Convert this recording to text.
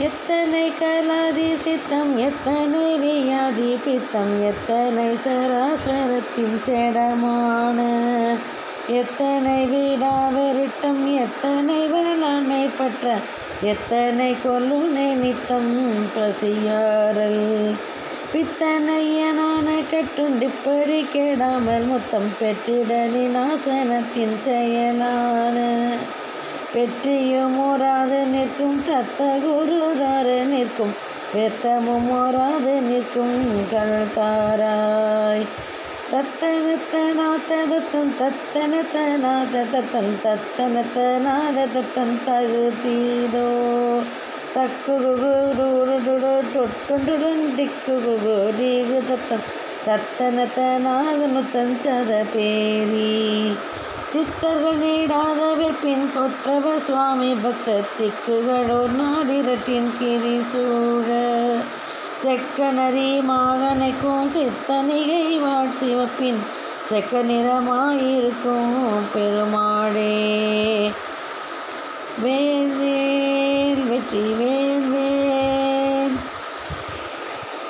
எத்தனை கலாதி சித்தம் எத்தனை வியாதி பித்தம் எத்தனை சராசரத்தின் செடமான எத்தனை வீடா வெருட்டம் எத்தனை வேளாண்மை பற்ற எத்தனை கொல்லுனை நித்தம் பசியாரல் பித்தனையனான கட்டுண்டிப்படி கெடாமல் முத்தம் பெற்றிடலின் ஆசனத்தின் செயலான வெற்றியும் ஓராது நிற்கும் தத்த குருதாறு நிற்கும். வெத்தமும் ஓராது நிற்கும் கடல் தாராய். தத்தனத்தனாத தத்தன் தத்தனத்தனாத தத்தன் தத்தனத்தனாத தத்தன் தகுதீதோ தக்குகுடுண்டிக்குகுடிகு தத்தன் தத்தனத்தனாகனுத்தன் சத பேரி சித்தர்கள் நீடாதவர் பின் கொற்றவர் சுவாமி பக்த திக்குகளோர் நாடிரட்டின் கிரி சூழ. செக்கனரி மாகனைக்கும் சித்தனிகை வாழ் சிவப்பின் செக்க நிறமாயிருக்கும் பெருமாடே வேல் வேல் வெற்றி வேல்.